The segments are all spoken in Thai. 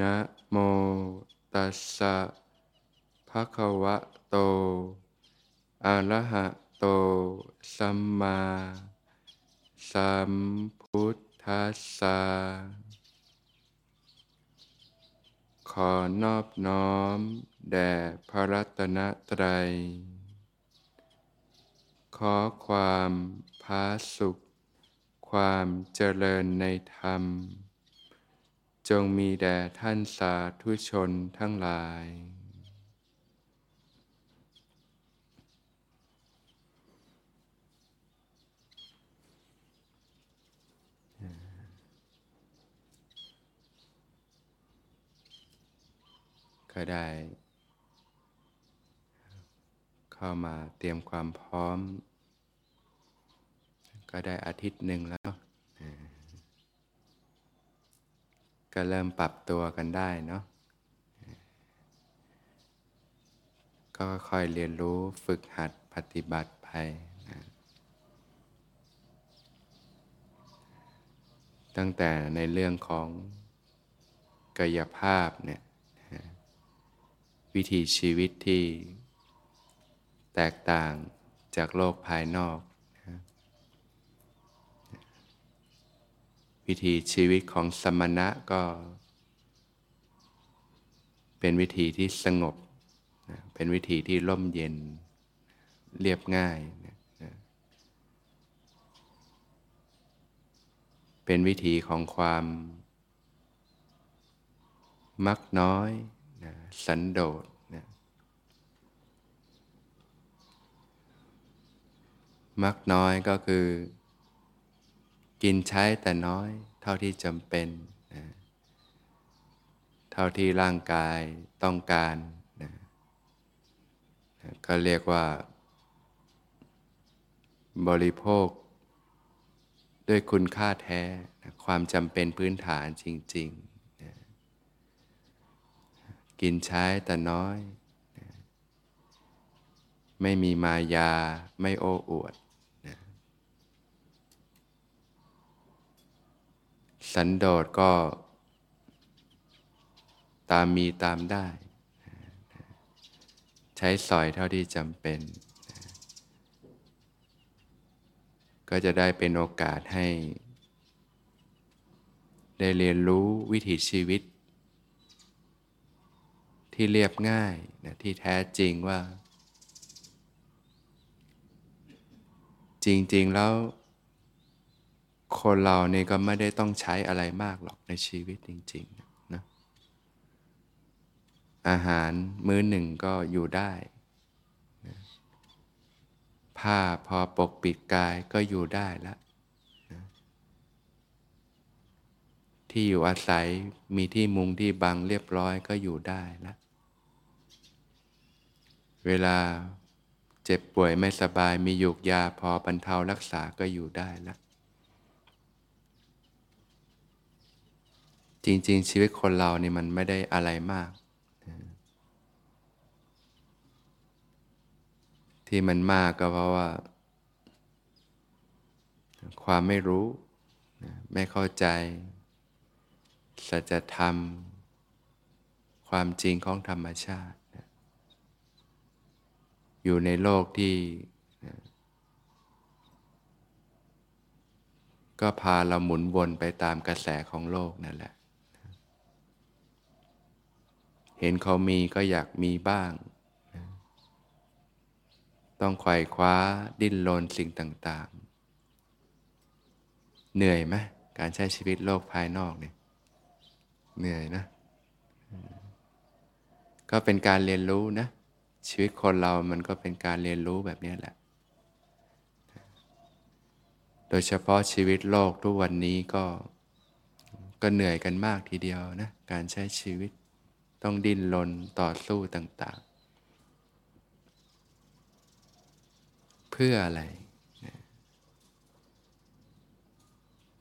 นะโมตัสสะภะคะวะโต อะระหะโต สัมมาสัมพุทธัสสะ ขอนอบน้อม แด่พระรัตนตรัย ขอความพาสุข ความเจริญในธรรม จงมีแด่ท่านสาธุชนทั้งหลาย ก็ได้ เข้ามาเตรียมความพร้อม ก็ได้อาทิตย์หนึ่งแล้ว ก็เริ่มปรับตัวกันได้เนาะก็ค่อยเรียนรู้ฝึกหัดปฏิบัติไปนะตั้งแต่ในเรื่องของกายภาพเนี่ยวิถีชีวิตที่แตกต่างจากโลกภายนอกนะ วิถีชีวิตของสมณะก็ เป็นวิธีที่สงบ เป็นวิธีที่ร่มเย็นเรียบง่าย เป็นวิธีของความ มักน้อยนะสันโดษนะมักน้อยก็คือ กินใช้แต่น้อย เท่าที่จำเป็นนะเท่าที่ร่างกายต้องการนะนะก็เรียกว่า บริโภค ด้วยคุณค่าแท้นะความจำเป็นพื้นฐานจริงๆนะกินใช้แต่น้อยไม่มีมายาไม่โอ้อวดนะ สันโดษก็ตามมีตามได้ ใช้สอยเท่าที่จำเป็น ก็จะได้เป็นโอกาสให้ ได้เรียนรู้วิถีชีวิต ที่เรียบง่ายนะที่แท้จริงว่า จริง ๆ แล้ว คนเรานี่ก็ไม่ได้ต้องใช้อะไรมากหรอกในชีวิตจริงๆนะอาหารมื้อหนึ่งก็อยู่ได้นะผ้าพอปกปิดกายก็อยู่ได้ล้วนะที่อยู่อาศัยมีที่มุงที่บังเรียบร้อยก็อยู่ได้ล้วเวลาเจ็บป่วยไม่สบายมียูกยาพอบรรเทารักษาก็อยู่ได้แล้ว จริง ๆ ชีวิตคนเรานี่มันไม่ได้อะไรมาก ที่มันมากก็เพราะว่า ความไม่รู้ ไม่เข้าใจ สัจธรรม ความจริงของธรรมชาติ อยู่ในโลกที่ ก็พาเราหมุนวนไปตามกระแสของโลกนั่นแหละ เห็นเขามีก็อยากมีบ้าง ต้องไขว่คว้าดิ้นรนสิ่งต่าง ๆ เหนื่อยไหมการใช้ชีวิตโลกภายนอกเนี่ยเหนื่อยนะ ก็เป็นการเรียนรู้นะ ชีวิตคนเรามันก็เป็นการเรียนรู้แบบนี้แหละ โดยเฉพาะชีวิตโลกทุกวันนี้ก็ก็เหนื่อยกันมากทีเดียวนะ การใช้ชีวิต ต้องดิ้นรนต่อสู้ต่าง ๆ เพื่ออะไร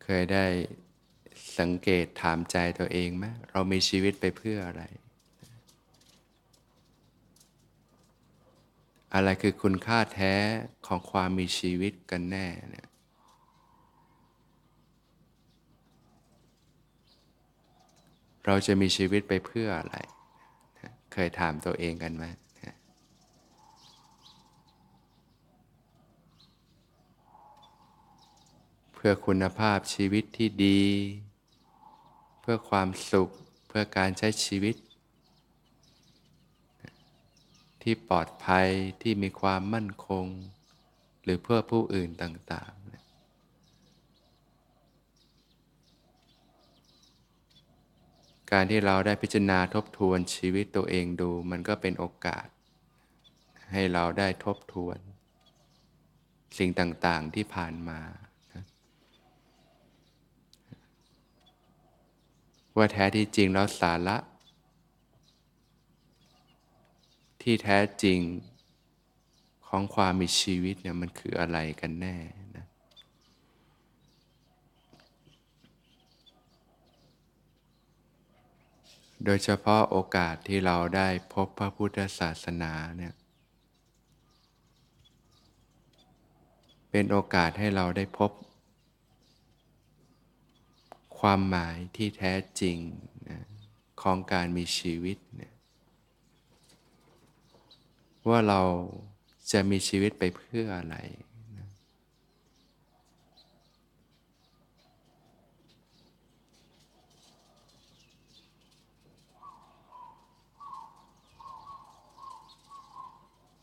เคยได้สังเกตถามใจตัวเองไหมเรามีชีวิตไปเพื่ออะไร อะไรคือคุณค่าแท้ของความมีชีวิตกันแน่เนี่ย เราจะมีชีวิตไปเพื่ออะไร เคยถามตัวเองกันไหมเพื่อคุณภาพชีวิตที่ดี เพื่อความสุข เพื่อการใช้ชีวิต ที่ปลอดภัยที่มีความมั่นคง หรือเพื่อผู้อื่นต่าง การที่เราได้พิจารณาทบทวนชีวิตตัวเองดู มันก็เป็นโอกาส ให้เราได้ทบทวน สิ่งต่างๆที่ผ่านมาว่าแท้ที่จริงแล้วสาระ ที่แท้จริงของความมีชีวิตเนี่ยมันคืออะไรกันแน่ โดยเฉพาะโอกาสที่เราได้พบพระพุทธศาสนาเนี่ย เป็นโอกาสให้เราได้พบ ความหมายที่แท้จริงนะของการมีชีวิตเนี่ยว่าเราจะมีชีวิตไปเพื่ออะไร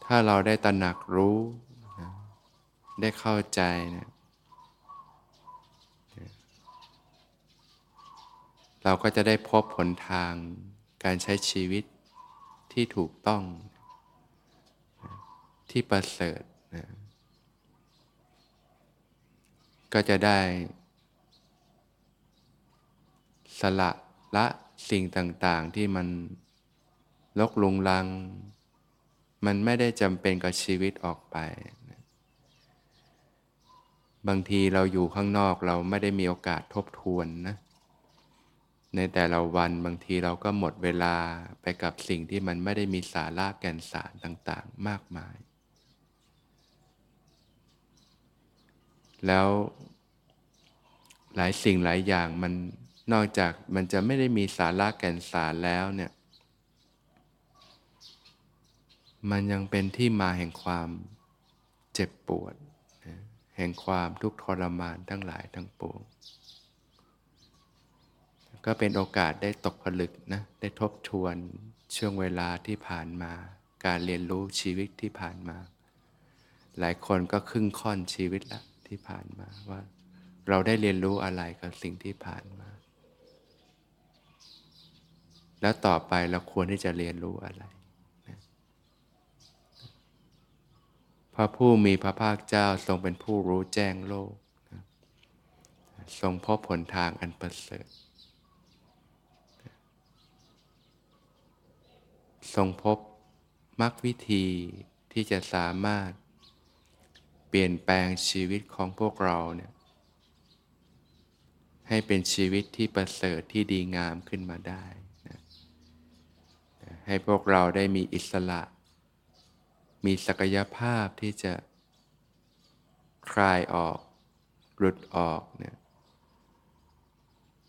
ถ้าเราได้ตระหนักรู้นะได้เข้าใจนะเราก็จะได้พบผลทางการใช้ชีวิตที่ถูกต้อง ที่ประเสริฐนะก็จะได้ สละละสิ่งต่าง ๆ ที่มันลกลุงลัง มันไม่ได้จำเป็นกับชีวิตออกไป บางทีเราอยู่ข้างนอกเราไม่ได้มีโอกาสทบทวนนะ ในแต่ละวันบางทีเราก็หมดเวลาไปกับสิ่งที่มันไม่ได้มีสาระแก่นสารต่าง ๆ มากมาย แล้วหลายสิ่งหลายอย่างมันนอกจากมันจะไม่ได้มีสาระแก่นสารแล้วเนี่ย มันยังเป็นที่มาแห่งความเจ็บปวด แห่งความทุกข์ทรมานทั้งหลายทั้งปวง ก็เป็นโอกาสได้ตกผลึกนะได้ทบทวนช่วงเวลาที่ผ่านมา การเรียนรู้ชีวิตที่ผ่านมา หลายคนก็ครึ่งค่อนชีวิตละที่ผ่านมาว่า เราได้เรียนรู้อะไรกับสิ่งที่ผ่านมา แล้วต่อไปเราควรที่จะเรียนรู้อะไร พระผู้มีพระภาคเจ้าทรงเป็นผู้รู้แจ้งโลก ทรงพบผลทางอันประเสริฐ ทรงพบมรรควิธีที่จะสามารถเปลี่ยนแปลงชีวิตของพวกเราเนี่ยให้เป็นชีวิตที่ประเสริฐที่ดีงามขึ้นมาได้นะให้พวกเราได้มีอิสระ มีศักยภาพที่จะคลายออก หลุดออกเนี่ย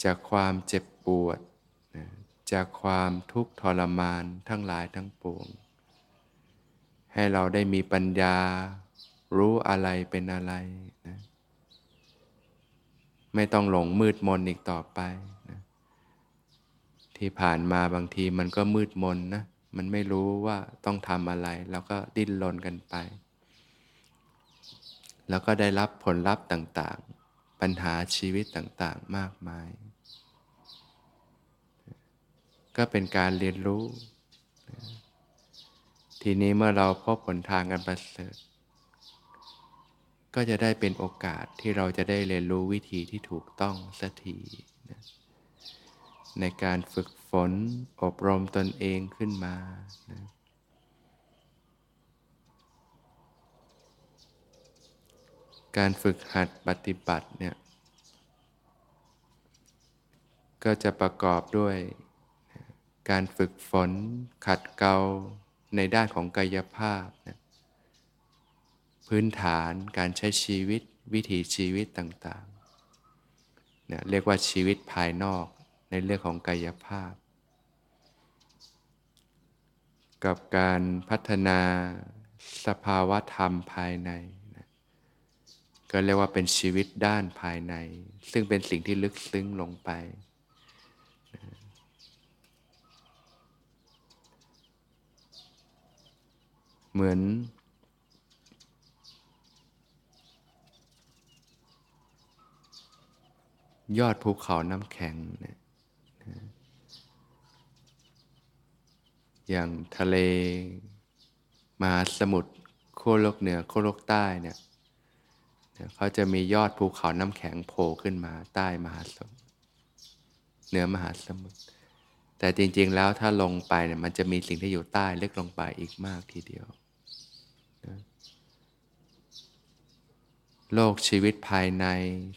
จากความเจ็บปวด จากความทุกข์ทรมานทั้งหลายทั้งปวง ให้เราได้มีปัญญารู้อะไรเป็นอะไรนะไม่ต้องหลงมืดมนอีกต่อไปนะที่ผ่านมาบางทีมันก็มืดมนนะ มันไม่รู้ว่าต้องทำอะไรแล้วก็ดิ้นรนกันไป แล้วก็ได้รับผลลัพธ์ต่างๆ ปัญหาชีวิตต่างๆมากมาย ก็เป็นการเรียนรู้ ทีนี้เมื่อเราพบผลทางกันประเสริฐก็จะได้เป็นโอกาสที่เราจะได้เรียนรู้วิธีที่ถูกต้องสักทีในการฝึก ฝนอบรมตนเองขึ้นมานะการฝึกหัดปฏิบัติเนี่ย ก็จะประกอบด้วย การฝึกฝน ขัดเกลาในด้านของกายภาพนะพื้นฐานการใช้ชีวิตวิถีชีวิตต่างๆนะเรียกว่าชีวิตภายนอก ในเรื่องของกายภาพ กับการพัฒนาสภาวะธรรมภายในนะก็เรียกว่าเป็นชีวิตด้านภายใน ซึ่งเป็นสิ่งที่ลึกซึ้งลงไปเหมือนยอดภูเขาน้ำแข็งนะ อย่างทะเลมหาสมุทรโคโลกเหนือโคโลกใต้เนี่ยเขาจะมียอดภูเขาน้ำแข็งโผล่ขึ้นมาใต้มหาสมุทรเหนือมหาสมุทรแต่จริงๆแล้วถ้าลงไปเนี่ยมันจะมีสิ่งที่อยู่ใต้เลึกลงไปอีกมากทีเดียวโลกชีวิตภายใน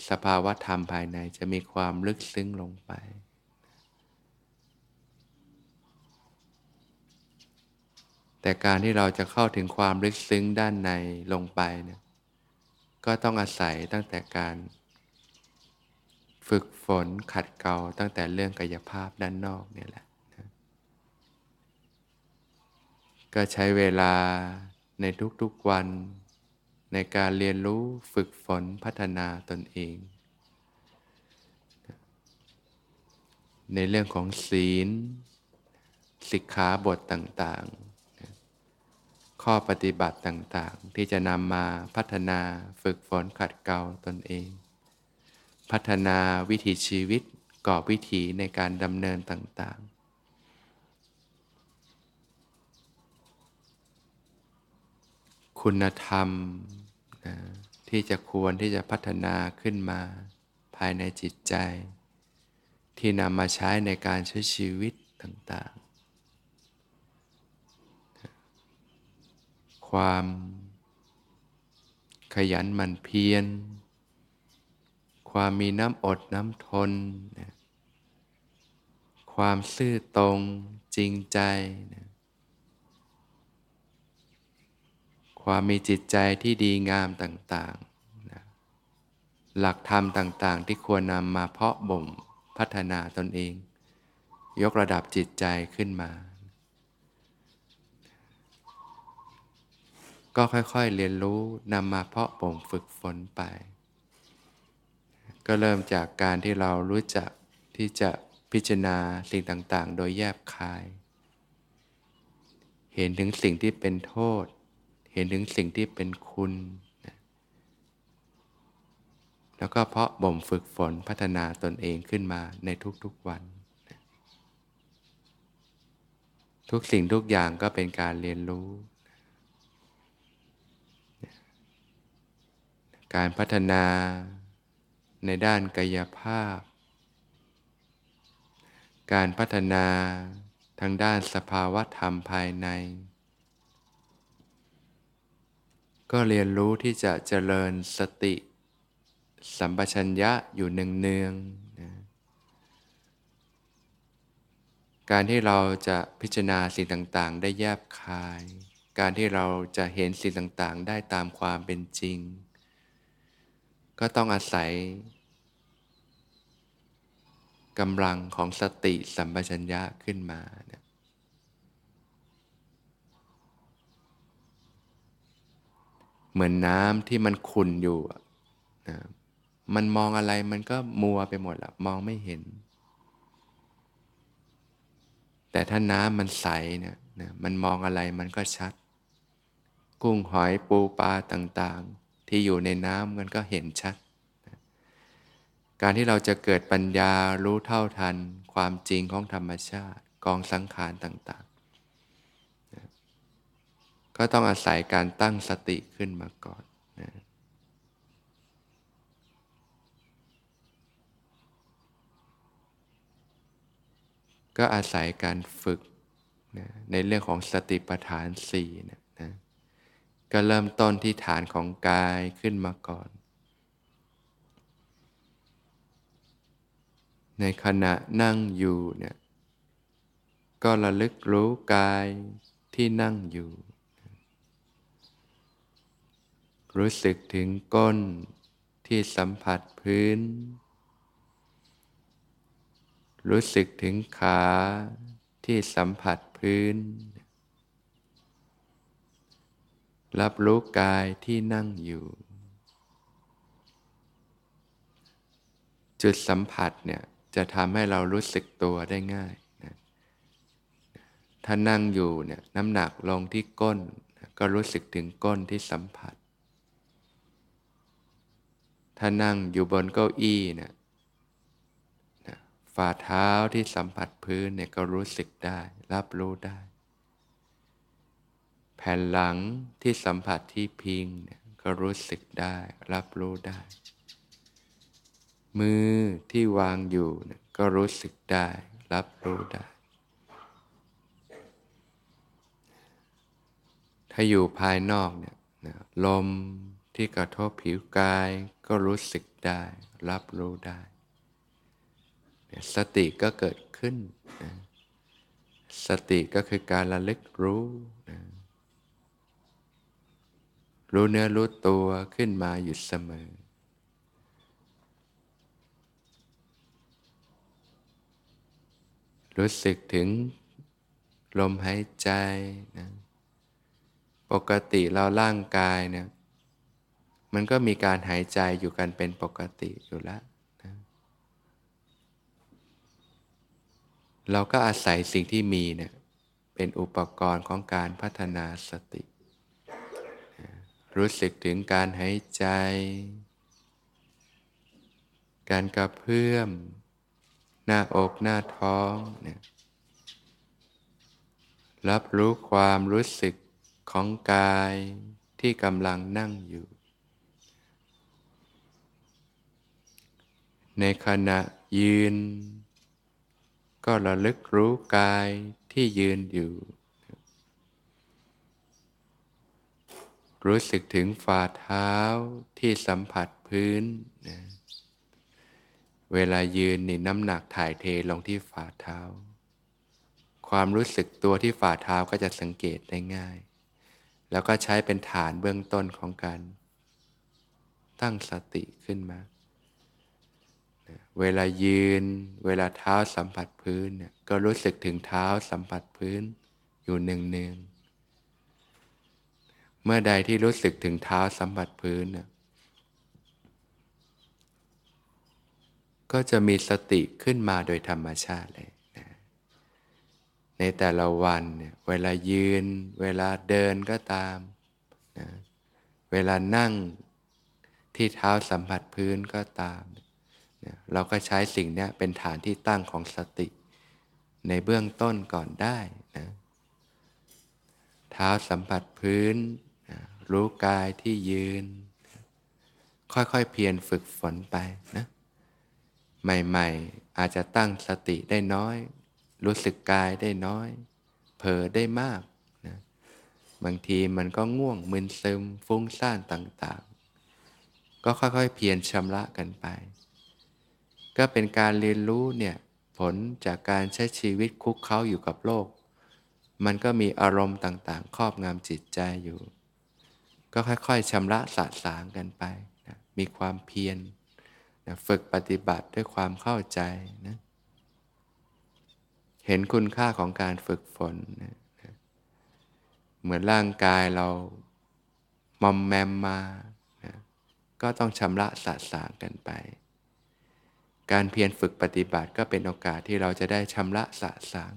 สภาวะธรรมภายในจะมีความลึกซึ้งลงไป แต่การที่เราจะเข้าถึงความลึกซึ้งด้านในลงไปเนี่ยก็ต้องอาศัยตั้งแต่การฝึกฝนขัดเกลาตั้งแต่เรื่องกายภาพด้านนอกเนี่ยแหละก็ใช้เวลาในทุกๆวัน ในการเรียนรู้ฝึกฝนพัฒนาตนเอง ในเรื่องของศีลสิกขาบทต่างๆ ข้อปฏิบัติต่างๆ ที่จะนำมาพัฒนาฝึกฝนขัดเกลาตนเอง พัฒนาวิถีชีวิตกอบวิถีในการดำเนินต่างๆคุณธรรมนะที่จะควรที่จะพัฒนาขึ้นมาภายในจิตใจ ที่นำมาใช้ในการใช้ชีวิตต่างๆ ความ ขยันหมั่นเพียร ความมีน้ำอดน้ำทนนะความซื่อตรงจริงใจนะความมีจิตใจที่ดีงามต่างๆนะหลักธรรมต่างๆ ที่ควรนำมาเพาะบ่มพัฒนาตนเอง ยกระดับจิตใจขึ้นมา ก็ค่อยๆเรียนรู้นำมาเพาะบ่มฝึกฝนไป ก็เริ่มจากการที่เรารู้จักที่จะพิจารณาสิ่งต่างๆ โดยแยบคาย เห็นถึงสิ่งที่เป็นโทษ เห็นถึงสิ่งที่เป็นคุณนะแล้วก็เพาะบ่มฝึกฝนพัฒนาตนเองขึ้นมาในทุกๆวันทุกสิ่งทุกอย่างก็เป็นการเรียนรู้นะ การพัฒนาในด้านกายภาพ การพัฒนาทางด้านสภาวะธรรมภายใน ก็เรียนรู้ที่จะเจริญสติ สัมปชัญญะอยู่เนืองๆนะการที่เราจะพิจารณาสิ่งต่างๆ ได้แยบคาย การที่เราจะเห็นสิ่งต่างๆ ได้ตามความเป็นจริง ก็ต้องอาศัยกำลังของสติสัมปชัญญะขึ้นมาเนะเหมือนน้ำที่มันขุ่นอยู่นะมันมองอะไรมันก็มัวไปหมดละมองไม่เห็น แต่ถ้าน้ำมันใสเนี่ยนะมันมองอะไรมันก็ชัด กุ้งหอยปูปลาต่างๆ ที่อยู่ในน้ำมันก็เห็นชัด การที่เราจะเกิดปัญญารู้เท่าทัน ความจริงของธรรมชาติกองสังขารต่างก็ต้องอาศัยการตั้งสติขึ้นมาก่อนนะก็อาศัยการฝึกนะในเรื่องของสติปัฏฐานสี่นะนะ ก็เริ่มต้นที่ฐานของกายขึ้นมาก่อน ในขณะนั่งอยู่เนี่ยก็ระลึกรู้กายที่นั่งอยู่ รู้สึกถึงก้นที่สัมผัสพื้น รู้สึกถึงขาที่สัมผัสพื้น รับรู้กายที่นั่งอยู่ จุดสัมผัสเนี่ยจะทำให้เรารู้สึกตัวได้ง่ายนะถ้านั่งอยู่เนี่ยน้ำหนักลงที่ก้นก็รู้สึกถึงก้นที่สัมผัส ถ้านั่งอยู่บนเก้าอี้เนี่ยฝ่าเท้าที่สัมผัสพื้นเนี่ยก็รู้สึกได้ รับรู้ได้ แผ่นหลังที่สัมผัสที่พิงก็รู้สึกได้รับรู้ได้ มือที่วางอยู่ก็รู้สึกได้ รับรู้ได้ ถ้าอยู่ภายนอกเนี่ยลมที่กระทบผิวกายก็รู้สึกได้ รับรู้ได้ สติก็เกิดขึ้น สติก็คือการระลึกรู้ รู้เนื้อรู้ตัวขึ้นมาอยู่เสมอ รู้สึกถึงลมหายใจนะปกติเราร่างกายเนี่ยมันก็มีการหายใจอยู่กันเป็นปกติอยู่แล้วเราก็อาศัยสิ่งที่มีเนี่ยเป็นอุปกรณ์ของการพัฒนาสติ รู้สึกถึงการหายใจ การกระเพื่อม หน้าอกหน้าท้องเนี่ยรับรู้ความรู้สึกของกายที่กำลังนั่งอยู่ ในขณะยืน ก็ระลึกรู้กายที่ยืนอยู่ รู้สึกถึงฝ่าเท้าที่สัมผัสพื้นนะเวลายืนนี่น้ำหนักถ่ายเทลงที่ฝ่าเท้า ความรู้สึกตัวที่ฝ่าเท้าก็จะสังเกตได้ง่าย แล้วก็ใช้เป็นฐานเบื้องต้นของการตั้งสติขึ้นมา เวลายืน เวลาเท้าสัมผัสพื้นเนี่ยก็รู้สึกถึงเท้าสัมผัสพื้นอยู่หนึ่งหนึ่ง เมื่อใดที่รู้สึกถึงเท้าสัมผัสพื้นเนี่ยก็จะมีสติขึ้นมาโดยธรรมชาติเลยนะในแต่ละวันเนี่ยเวลายืน เวลาเดินก็ตามนะเวลานั่งที่เท้าสัมผัสพื้นก็ตามเราก็ใช้สิ่งนี้เป็นฐานที่ตั้งของสติ ในเบื้องต้นก่อนได้นะเท้าสัมผัสพื้น รู้กายที่ยืน ค่อยๆเพียรฝึกฝนไปนะใหม่ๆ อาจจะตั้งสติได้น้อย รู้สึกกายได้น้อย เผลอได้มากนะบางทีมันก็ง่วงมึนซึมฟุ้งซ่านต่างๆ ก็ค่อยๆ เพียรชำระกันไป ก็เป็นการเรียนรู้เนี่ยผลจากการใช้ชีวิตคุกเข้าอยู่กับโลก มันก็มีอารมณ์ต่างๆ ครอบงำจิตใจอยู่ ก็ค่อยๆชำระสะสางกันไปนะมีความเพียรนะฝึกปฏิบัติด้วยความเข้าใจนะเห็นคุณค่าของการฝึกฝนนะเหมือนร่างกายเรามอมแมมมานะก็ต้องชำระสะสางกันไป การเพียรฝึกปฏิบัติก็เป็นโอกาสที่เราจะได้ชำระสะสาง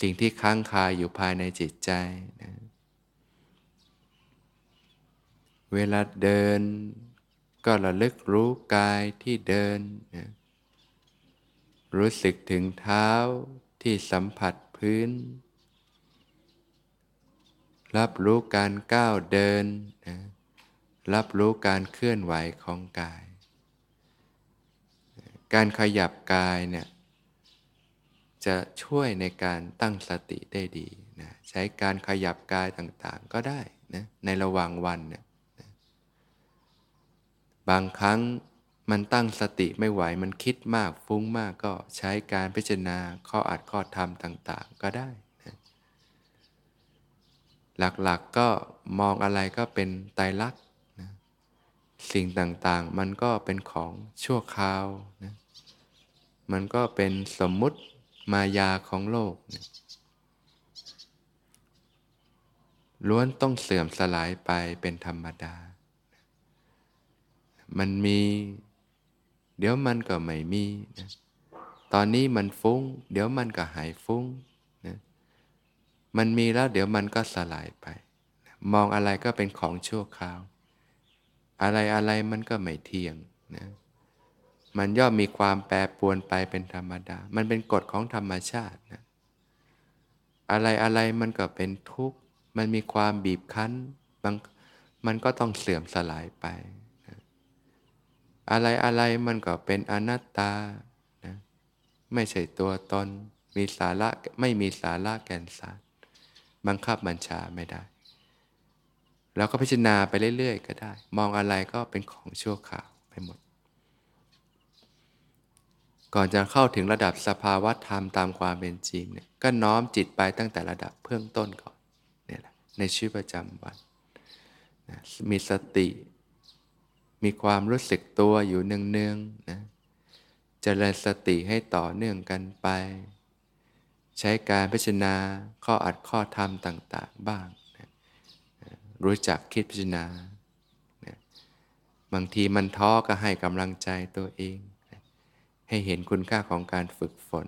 สิ่งที่ค้างคาอยู่ภายในจิตใจนะ เวลาเดิน ก็ระลึกรู้กายที่เดินนะรู้สึกถึงเท้าที่สัมผัสพื้น รับรู้การก้าวเดินนะรับรู้การเคลื่อนไหวของกาย การขยับกายเนี่ยจะช่วยในการตั้งสติได้ดีนะใช้การขยับกายต่างๆก็ได้นะในระหว่างวันเนี่ย บางครั้งมันตั้งสติไม่ไหวมันคิดมากฟุ้งมากก็ใช้การพิจารณาข้ออัดข้อธรรมต่าง ๆ ก็ได้นะหลักๆกก็มองอะไรก็เป็นไตรลักษณ์นะสิ่งต่างๆ มันก็เป็นของชั่วคราวนะมันก็เป็นสมมุติมายาของโลกนะล้วนต้องเสื่อมสลายไปเป็นธรรมดา มันมี เดี๋ยวมันก็ไม่มีนะตอนนี้มันฟุง้ง เดี๋ยวมันก็หายฟุง้งนะมันมีแล้วเดี๋ยวมันก็สลายไป มองอะไรก็เป็นของชั่วคราว อะไรอะไรมันก็ไม่เที่ยงนะมันย่อมมีความแปรปรวนไปเป็นธรรมดา มันเป็นกฎของธรรมชาตินะอะไรอะไรมันก็เป็นทุกข์ มันมีความบีบคั้น มันก็ต้องเสื่อมสลายไป อะไรอะไรมันก็เป็นอนัตตานะไม่ใช่ตัวตน มีสาระไม่มีสาระแก่นสารบังคับบัญชาไม่ได้ แล้วก็พิจารณาไปเรื่อย ๆ ก็ได้ มองอะไรก็เป็นของชั่วข่าวไปหมด ก่อนจะเข้าถึงระดับสภาวะธรรมตามความเป็นจริงเนี่ยก็น้อมจิตไปตั้งแต่ระดับเบื้องต้นก่อนเนี่ยแหละในชีวิตประจำวันนะมีสติ มีความรู้สึกตัวอยู่เนืองๆนะเจริญสติให้ต่อเนื่องกันไป ใช้การพิจารณาข้ออัดข้อธรรมต่าง ๆ บ้างนะรู้จักคิดพิจารณานะบางทีมันท้อก็ให้กำลังใจตัวเองให้เห็นคุณค่าของการฝึกฝน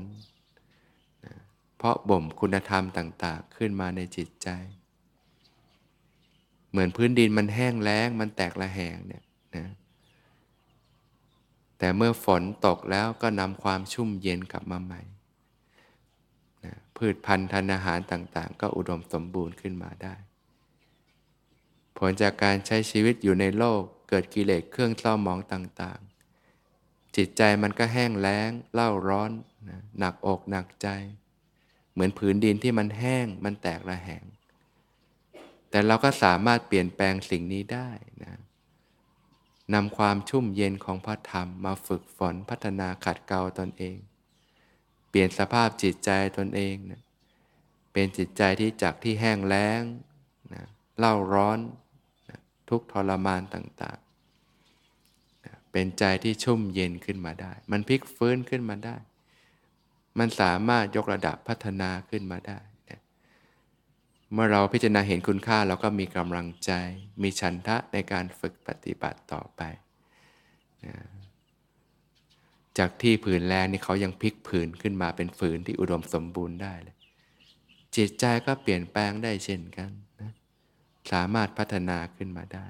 นะเพราะบ่มคุณธรรมต่าง ๆ ขึ้นมาในจิตใจ เหมือนพื้นดินมันแห้งแล้งมันแตกละแหงเนี่ย นะแต่เมื่อฝนตกแล้วก็นำความชุ่มเย็นกลับมาใหม่นะพืชพันธุ์ทานอาหารต่าง ๆ ก็อุดมสมบูรณ์ขึ้นมาได้ ผลจากการใช้ชีวิตอยู่ในโลกเกิดกิเลสเครื่องเศร้าหมองต่าง ๆ จิตใจมันก็แห้งแล้งเล่าร้อนนะหนักอกหนักใจ เหมือนผืนดินที่มันแห้งมันแตกระแหง แต่เราก็สามารถเปลี่ยนแปลงสิ่งนี้ได้นะ นำความชุ่มเย็นของพระธรรมมาฝึกฝนพัฒนาขัดเกลาตนเอง เปลี่ยนสภาพจิตใจตนเองนะเป็นจิตใจที่จากที่แห้งแล้งนะเล่าร้อนนะทุกทรมานต่างเป็นใจที่ชุ่มเย็นขึ้นมาได้ มันพลิกฟื้นขึ้นมาได้ มันสามารถยกระดับพัฒนาขึ้นมาได้ เมื่อเราพิจารณาเห็นคุณค่าเราก็มีกำลังใจ มีฉันทะในการฝึกปฏิบัติต่อไปจากที่ผืนแรงนี่เขายังพลิกผืนขึ้นมาเป็นฝืนที่อุดมสมบูรณ์ได้เลย จิตใจก็เปลี่ยนแปลงได้เช่นกันนะสามารถพัฒนาขึ้นมาได้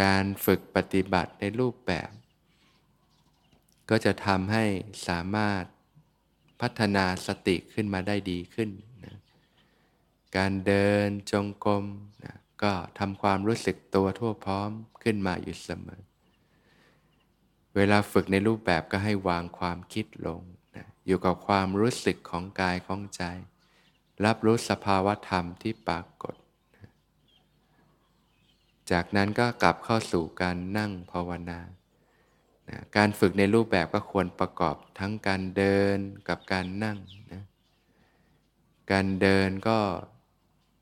การฝึกปฏิบัติในรูปแบบ ก็จะทำให้สามารถพัฒนาสติขึ้นมาได้ดีขึ้น การเดินจงกรมนะก็ทำความรู้สึกตัวทั่วพร้อมขึ้นมาอยู่เสมอ เวลาฝึกในรูปแบบก็ให้วางความคิดลงนะอยู่กับความรู้สึกของกายของใจ รับรู้สภาวะธรรมที่ปรากฏจากนั้นก็กลับเข้าสู่การนั่งภาวนานะการฝึกในรูปแบบก็ควรประกอบทั้งการเดินกับการนั่งนะการเดินก็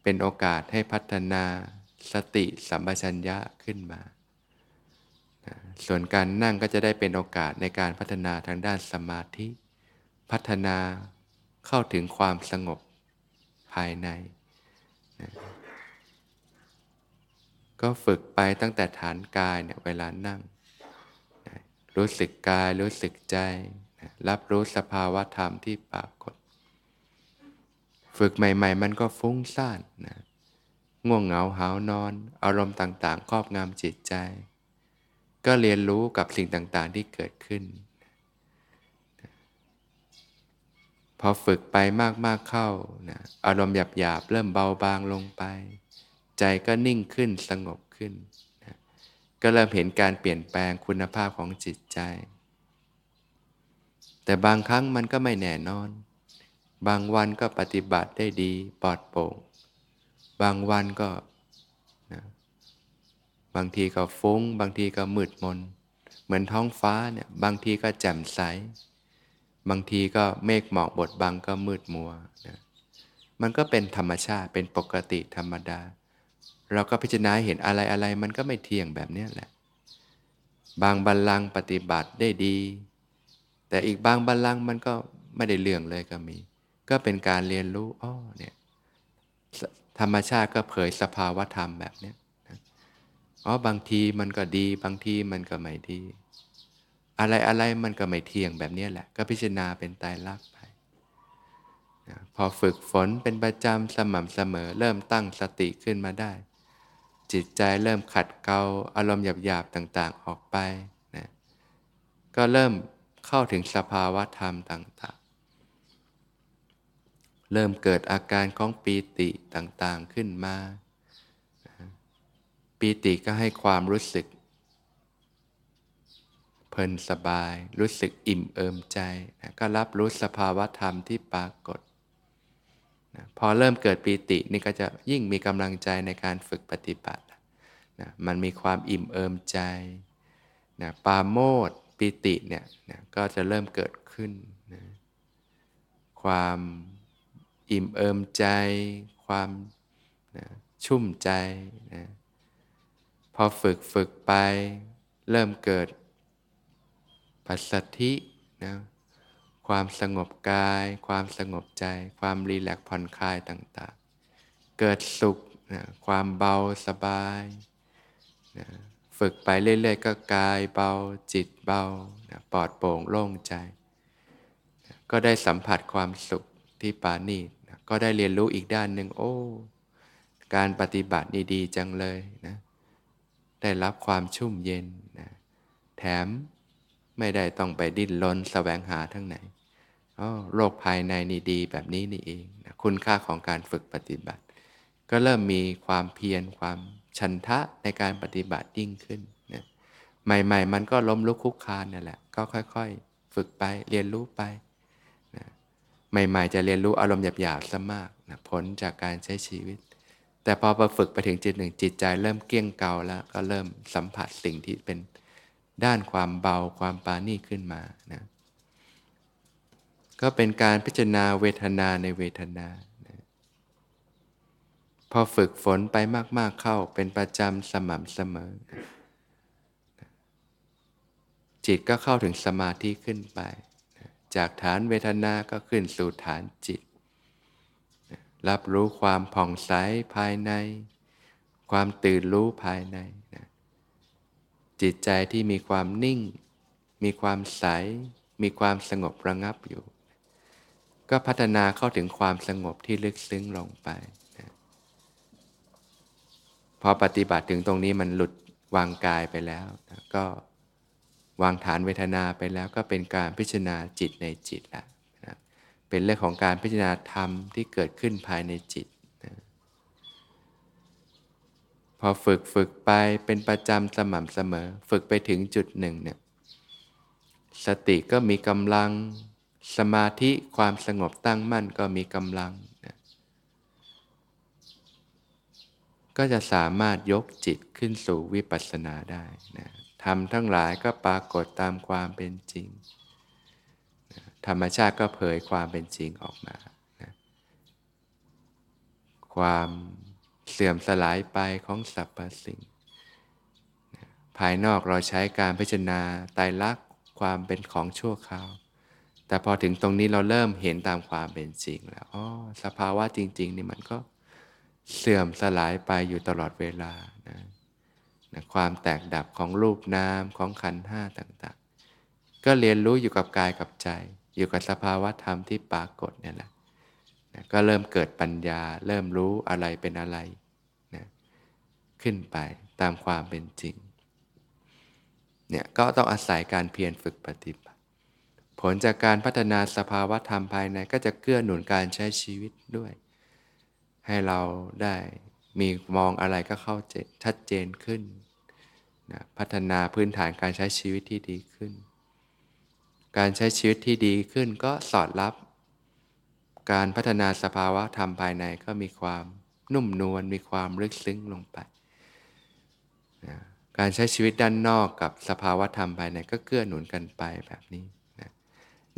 เป็นโอกาสให้พัฒนาสติสัมปชัญญะขึ้นมา ส่วนการนั่งก็จะได้เป็นโอกาสในการพัฒนาทางด้านสมาธิ พัฒนาเข้าถึงความสงบภายในนะก็ฝึกไปตั้งแต่ฐานกายเนี่ยเวลานั่ง รู้สึกกายรู้สึกใจ รับรู้สภาวะธรรมที่ปรากฏ ฝึกใหม่ ๆ มันก็ฟุ้งซ่านนะง่วงเหงาหานอน อารมณ์ต่างๆ ครอบงำจิตใจ ก็เรียนรู้กับสิ่งต่างๆที่เกิดขึ้น พอฝึกไปมากๆเข้านะอารมณ์หยาบๆเริ่มเบาบางลงไป ใจก็นิ่งขึ้นสงบขึ้นนะก็เริ่มเห็นการเปลี่ยนแปลงคุณภาพของจิตใจ แต่บางครั้งมันก็ไม่แน่นอน บางวันก็ปฏิบัติได้ดีปลอดโปร่ง บางวันก็นะบางทีก็ฟุ้ง บางทีก็มืดมน เหมือนท้องฟ้าเนี่ยบางทีก็แจ่มใส บางทีก็เมฆหมอกบดบังก็มืดมัวนะมันก็เป็นธรรมชาติเป็นปกติธรรมดา เราก็พิจารณาเห็นอะไรอะไรมันก็ไม่เที่ยงแบบนี้แหละ บางบัลลังก์ปฏิบัติได้ดี แต่อีกบางบัลลังก์มันก็ไม่ได้เรื่องเลยก็มี ก็เป็นการเรียนรู้อ้อเนี่ยธรรมชาติก็เผยสภาวะธรรมแบบนี้อ๋อบางทีมันก็ดี บางทีมันก็ไม่ดี อะไรอะไรมันก็ไม่เที่ยงแบบนี้แหละ ก็พิจารณาเป็นตายรักไปนะพอฝึกฝนเป็นประจำสม่ำเสมอ เริ่มตั้งสติขึ้นมาได้ จิตใจเริ่มขัดเกลาอารมณ์หยาบๆต่างๆออกไปนะก็เริ่มเข้าถึงสภาวะธรรมต่าง เริ่มเกิดอาการของปีติต่างๆขึ้นมา ปีติก็ให้ความรู้สึก เพลินสบาย รู้สึกอิ่มเอิมใจนะก็รับรู้สภาวะธรรมที่ปรากฏนะพอเริ่มเกิดปีตินี่ก็จะยิ่งมีกำลังใจในการฝึกปฏิบัตินะมันมีความอิ่มเอิมใจนะปาโมดปีติเนี่ยนะก็จะเริ่มเกิดขึ้นนะความ อิ่มเอิมใจ ความนะชุ่มใจนะพอฝึกฝึกไป เริ่มเกิดปัสสธินะความสงบกาย ความสงบใจ ความรีแลกผ่อนคลายต่างๆ เกิดสุขนะความเบาสบายนะฝึกไปเรื่อยๆ ก็กายเบาจิตเบานะปลอดโปร่งโล่งใจนะก็ได้สัมผัสความสุขที่ปานีนะ ก็ได้เรียนรู้อีกด้านหนึ่งโอ้ การปฏิบัตินี่ดีจังเลยนะได้รับความชุ่มเย็นนะแถมไม่ได้ต้องไปดิ้นรนสแสวงหาทั้งไหนอ๋อโรคภายในนี่ดีแบบนี้นี่เองนะคุณค่าของการฝึกปฏิบัติ ก็เริ่มมีความเพียรความชันทะในการปฏิบัติยิ่งขึ้นนะใหม่ๆ มันก็ล้มลุกคุกคานนั่นแหละ ก็ค่อยๆ ฝึกไปเรียนรู้ไป ใหม่ๆ จะเรียนรู้อารมณ์หยาบๆซะมากนะผลจากการใช้ชีวิต แต่พอมาฝึกไปถึงจิตหนึ่งจิตใจเริ่มเกี้ยงเกาแล้วก็เริ่มสัมผัสสิ่งที่เป็นด้านความเบาความปานี่ขึ้นมานะก็เป็นการพิจารณาเวทนาในเวทนานะพอฝึกฝนไปมาก ๆเข้าเป็นประจำสม่ำเสมอนะจิตก็เข้าถึงสมาธิขึ้นไป จากฐานเวทนาก็ขึ้นสู่ฐานจิต รับรู้ความผ่องใสภายใน ความตื่นรู้ภายในนะจิตใจที่มีความนิ่ง มีความใส มีความสงบระงับอยู่ ก็พัฒนาเข้าถึงความสงบที่ลึกซึ้งลงไปนะพอปฏิบัติถึงตรงนี้มันหลุดวางกายไปแล้วนะก็ วางฐานเวทนาไปแล้วก็เป็นการพิจารณาจิตในจิตแล้วเป็นเรื่องของการพิจารณาธรรมที่เกิดขึ้นภายในจิตนะพอฝึกฝึกไปเป็นประจำสม่ำเสมอ ฝึกไปถึงจุดหนึ่งเนี่ยสติก็มีกำลังสมาธิความสงบตั้งมั่นก็มีกำลังนะก็จะสามารถยกจิตขึ้นสู่วิปัสสนาได้นะ ทำทั้งหลายก็ปรากฏตามความเป็นจริง ธรรมชาติก็เผยความเป็นจริงออกมานะความเสื่อมสลายไปของสรรพสิ่งนะภายนอกเราใช้การพิจารณาตายรักความเป็นของชั่วคราว แต่พอถึงตรงนี้เราเริ่มเห็นตามความเป็นจริงแล้วอ๋อสภาวะจริง ๆ นี่มันก็เสื่อมสลายไปอยู่ตลอดเวลา นะความแตกดับของรูปนามของขันห้าต่างๆ ก็เรียนรู้อยู่กับกายกับใจ อยู่กับสภาวะธรรมที่ปรากฏเนี่ยแหละนะก็เริ่มเกิดปัญญา เริ่มรู้อะไรเป็นอะไรนะขึ้นไปตามความเป็นจริงเนี่ยก็ต้องอาศัยการเพียรฝึกปฏิบัติ ผลจากการพัฒนาสภาวะธรรมภายในก็จะเกื้อหนุนการใช้ชีวิตด้วย ให้เราได้ มีมองอะไรก็เข้าชัดเจนขึ้นนะพัฒนาพื้นฐานการใช้ชีวิตที่ดีขึ้น การใช้ชีวิตที่ดีขึ้นก็สอดรับ การพัฒนาสภาวะธรรมภายในก็มีความนุ่มนวลมีความลึกซึ้งลงไปนะการใช้ชีวิตด้านนอกกับสภาวะธรรมภายในก็เกื้อหนุนกันไปแบบนี้นะ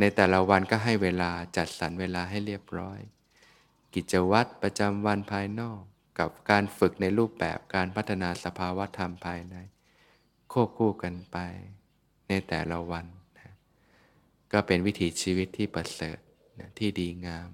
ในแต่ละวันก็ให้เวลาจัดสรรเวลาให้เรียบร้อย กิจวัตรประจำวันภายนอก กับการฝึกในรูปแบบการพัฒนาสภาวะธรรมภายใน ควบคู่กันไปในแต่ละวันนะก็เป็นวิถีชีวิตที่ประเสริฐนะที่ดีงาม